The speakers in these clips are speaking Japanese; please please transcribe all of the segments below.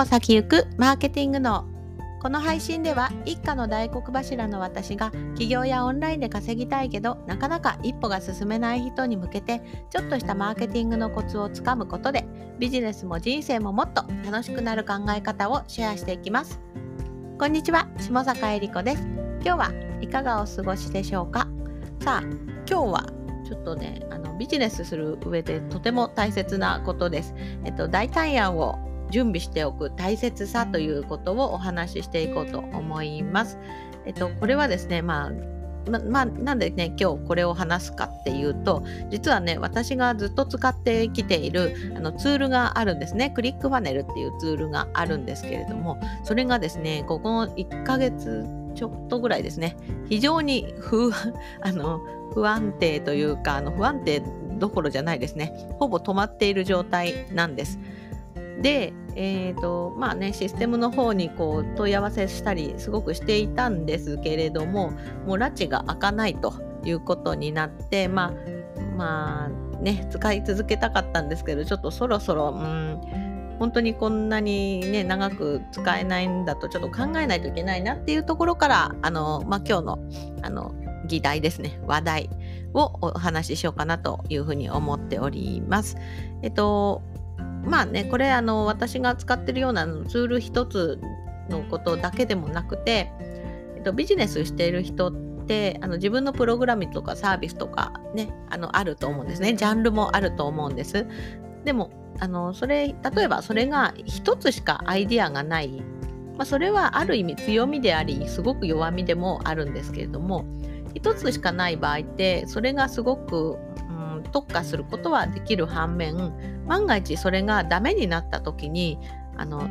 歩先行くマーケティングのこの配信では一家の大黒柱の私が起業やオンラインで稼ぎたいけどなかなか一歩が進めない人に向けてちょっとしたマーケティングのコツをつかむことでビジネスも人生ももっと楽しくなる考え方をシェアしていきます。こんにちは下坂恵理子です。今日はいかがお過ごしでしょうか？さあ今日はちょっとねあのビジネスする上でとても大切なことです。えっと代替案を準備しておく大切さということをお話ししていこうと思います。えっと、これはですね、まあままあ、なんでね今日これを話すかっていうと実はね私がずっと使ってきているあのツールがあるんですねクリックファネルっていうツールがあるんですけれどもそれがですねここの1ヶ月ちょっとぐらいですね非常に不 あの不安定というかあの不安定どころじゃないですねほぼ止まっている状態なんです。で、えーとまあね、システムの方にこう問い合わせしたりすごくしていたんですけれどももう拉致が開かないということになってまあまあね使い続けたかったんですけどちょっとそろそろうん本当にこんなにね長く使えないんだとちょっと考えないといけないなっていうところからあの、まあ、今日のあの議題ですね話題をお話ししようかなというふうに思っております。えっとまあねこれあの私が使ってるようなツール一つのことだけでもなくて、えっと、ビジネスしている人ってあの自分のプログラムとかサービスとかねあのあると思うんですね。ジャンルもあると思うんです。でもあのそれ例えばそれが一つしかアイディアがない、まあ、それはある意味強みでありすごく弱みでもあるんですけれども一つしかない場合ってそれがすごく特化することはできる反面万が一それがダメになった時にあの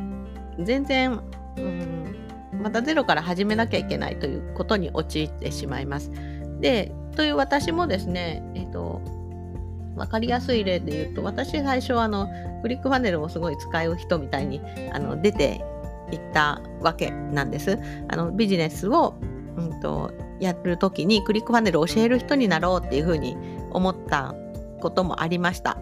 全然、うん、またゼロから始めなきゃいけないということに陥ってしまいます。でという私もですね、えーと、分かりやすい例で言うと私最初はあのクリックパネルをすごい使う人みたいにあの出ていったわけなんです。あのビジネスを、うんと、やる時にクリックパネルを教える人になろうっていうふうに思ったこともありました。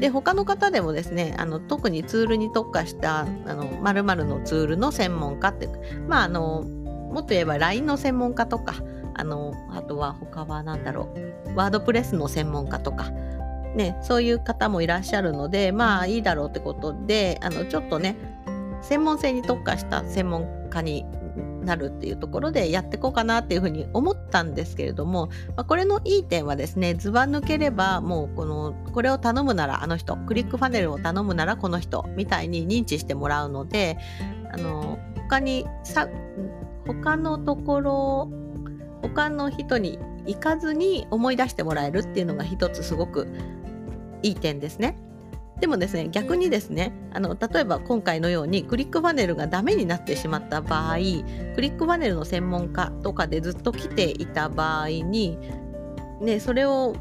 で他の方でもですねあの特にツールに特化したあの〇〇のツールの専門家ってまああのもっと言えば LINE の専門家とかあのあとは他は何だろうワードプレスの専門家とかねそういう方もいらっしゃるのでまあいいだろうってことであのちょっとね専門性に特化した専門家になるっていうところでやっていこうかなっていうふうに思ったんですけれども、まあ、これのいい点はですね図ば抜ければもうこのこれを頼むならあの人クリックパネルを頼むならこの人みたいに認知してもらうのであの他にさ他のところ他の人に行かずに思い出してもらえるっていうのが一つすごくいい点ですね。でもですね逆にですねあの例えば今回のようにクリックパネルがダメになってしまった場合クリックパネルの専門家とかでずっと来ていた場合に、ね、それを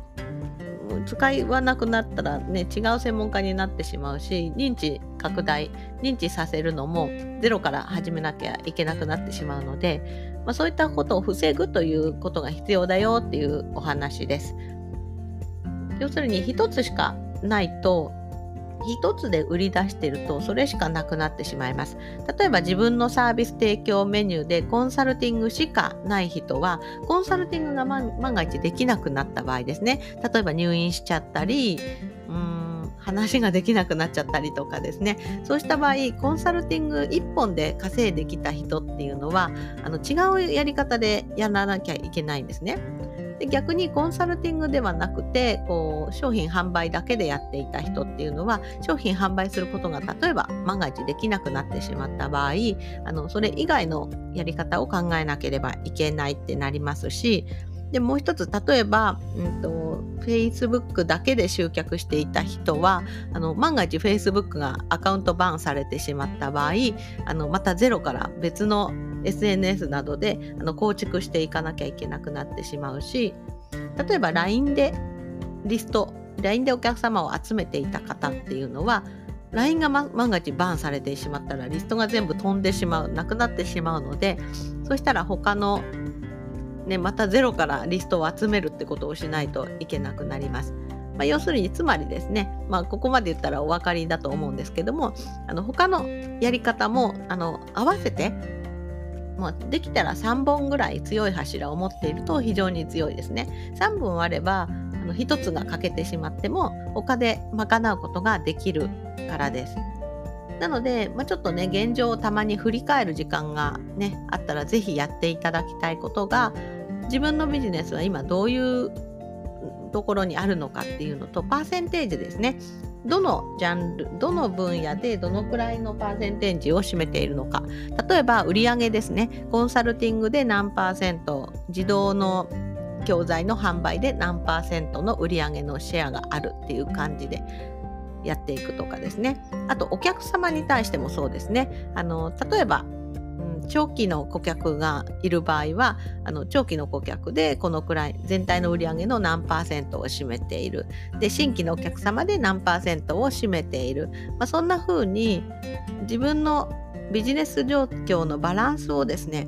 使わなくなったら、ね、違う専門家になってしまうし認知拡大認知させるのもゼロから始めなきゃいけなくなってしまうので、まあ、そういったことを防ぐということが必要だよっていうお話です。要するに一つしかないと一つで売り出してるとそれしかなくなってしまいます。例えば自分のサービス提供メニューでコンサルティングしかない人はコンサルティングが万が一できなくなった場合ですね。例えば入院しちゃったりうん話ができなくなっちゃったりとかですね。そうした場合コンサルティング1本で稼いできた人っていうのはあの違うやり方でやらなきゃいけないんですね。で逆にコンサルティングではなくてこう商品販売だけでやっていた人っていうのは商品販売することが例えば万が一できなくなってしまった場合あのそれ以外のやり方を考えなければいけないってなりますしでもう一つ例えば、うんと、Facebook だけで集客していた人はあの万が一 Facebook がアカウントバンされてしまった場合あのまたゼロから別の SNS などであの構築していかなきゃいけなくなってしまうし例えば LINE でリスト LINE でお客様を集めていた方っていうのは LINE が万が一バーンされてしまったらリストが全部飛んでしまうなくなってしまうのでそしたら他の、ね、またゼロからリストを集めるってことをしないといけなくなります。まあ、要するにつまりですね、まあ、ここまで言ったらお分かりだと思うんですけどもあの他のやり方もあの合わせてまあ、できたら3本ぐらい強い柱を持っていると非常に強いですね。3本あればあの1つが欠けてしまっても他で賄うことができるからです。なので、まあ、ちょっとね現状をたまに振り返る時間がねあったら是非やっていただきたいことが自分のビジネスは今どういうところにあるのかっていうのとパーセンテージですねどのジャンルどの分野でどのくらいのパーセンテージを占めているのか。例えば売上ですね。コンサルティングで何パーセント自動の教材の販売で何パーセントの売上のシェアがあるっていう感じでやっていくとかですね。あとお客様に対してもそうですね。あの例えば長期の顧客がいる場合はあの長期の顧客でこのくらい全体の売り上げの何パーセントを占めている。で新規のお客様で何パーセントを占めている、まあ、そんな風に自分のビジネス状況のバランスをですね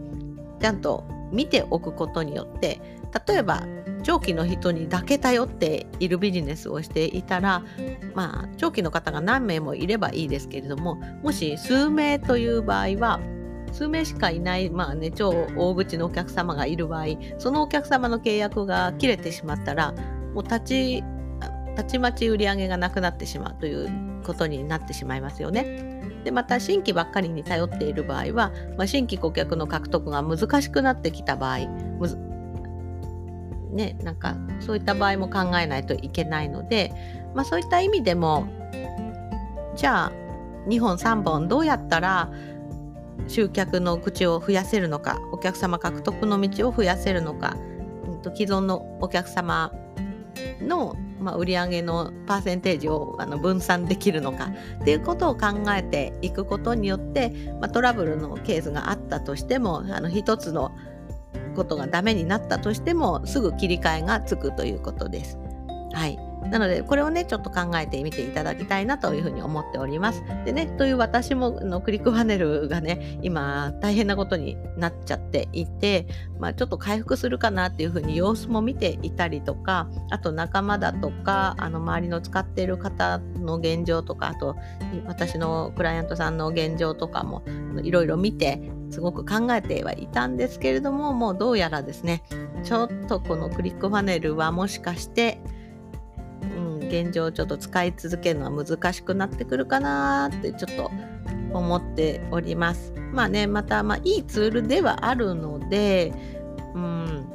ちゃんと見ておくことによって例えば長期の人にだけ頼っているビジネスをしていたらまあ長期の方が何名もいればいいですけれどももし数名という場合は数名しかいない、まあね、超大口のお客様がいる場合そのお客様の契約が切れてしまったらもう立ちたちまち売り上げがなくなってしまうということになってしまいますよね。でまた新規ばっかりに頼っている場合は、まあ、新規顧客の獲得が難しくなってきた場合ねなんかそういった場合も考えないといけないので、まあ、そういった意味でもじゃあ2本3本どうやったら集客の口を増やせるのかお客様獲得の道を増やせるのか、うん、と既存のお客様の、まあ、売上のパーセンテージをあの分散できるのかっていうことを考えていくことによって、まあ、トラブルのケースがあったとしてもあの一つのことがダメになったとしてもすぐ切り替えがつくということです。はいなので、これをね、ちょっと考えてみていただきたいなというふうに思っております。でね、という私ものクリックパネルがね、今大変なことになっちゃっていて、まあ、ちょっと回復するかなっていうふうに様子も見ていたりとか、あと仲間だとか、あの周りの使っている方の現状とか、あと私のクライアントさんの現状とかもいろいろ見て、すごく考えてはいたんですけれども、もうどうやらですね、ちょっとこのクリックパネルはもしかして、現状ちょっと使い続けるのは難しくなってくるかなってちょっと思っております。まあね、また、まあ、いいツールではあるので、うん、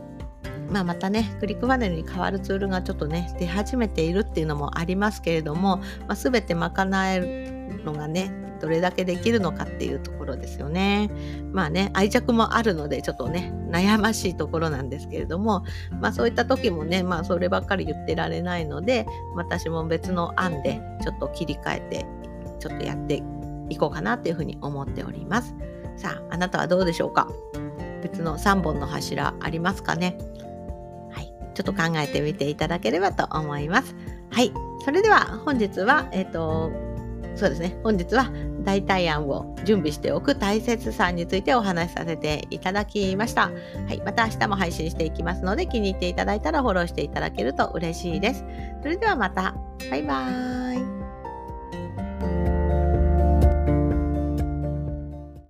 まあ、またね、クリックパネルに変わるツールがちょっとね、出始めているっていうのもありますけれども、まあ、全て賄えるのがね、どれだけできるのかっていうところですよね。まあね、愛着もあるので、ちょっとね、悩ましいところなんですけれども、まあそういった時もね、まあそればっかり言ってられないので、私も別の案でちょっと切り替えて、ちょっとやっていこうかなっていうふうに思っております。さあ、あなたはどうでしょうか？別の3本の柱ありますかね？はい。ちょっと考えてみていただければと思います。はい。それでは本日は、えっ、ー、と、そうですね。本日は代替案を準備しておく大切さについてお話しさせていただきました。はい、また明日も配信していきますので気に入っていただいたらフォローしていただけると嬉しいです。それではまた。バイバーイ。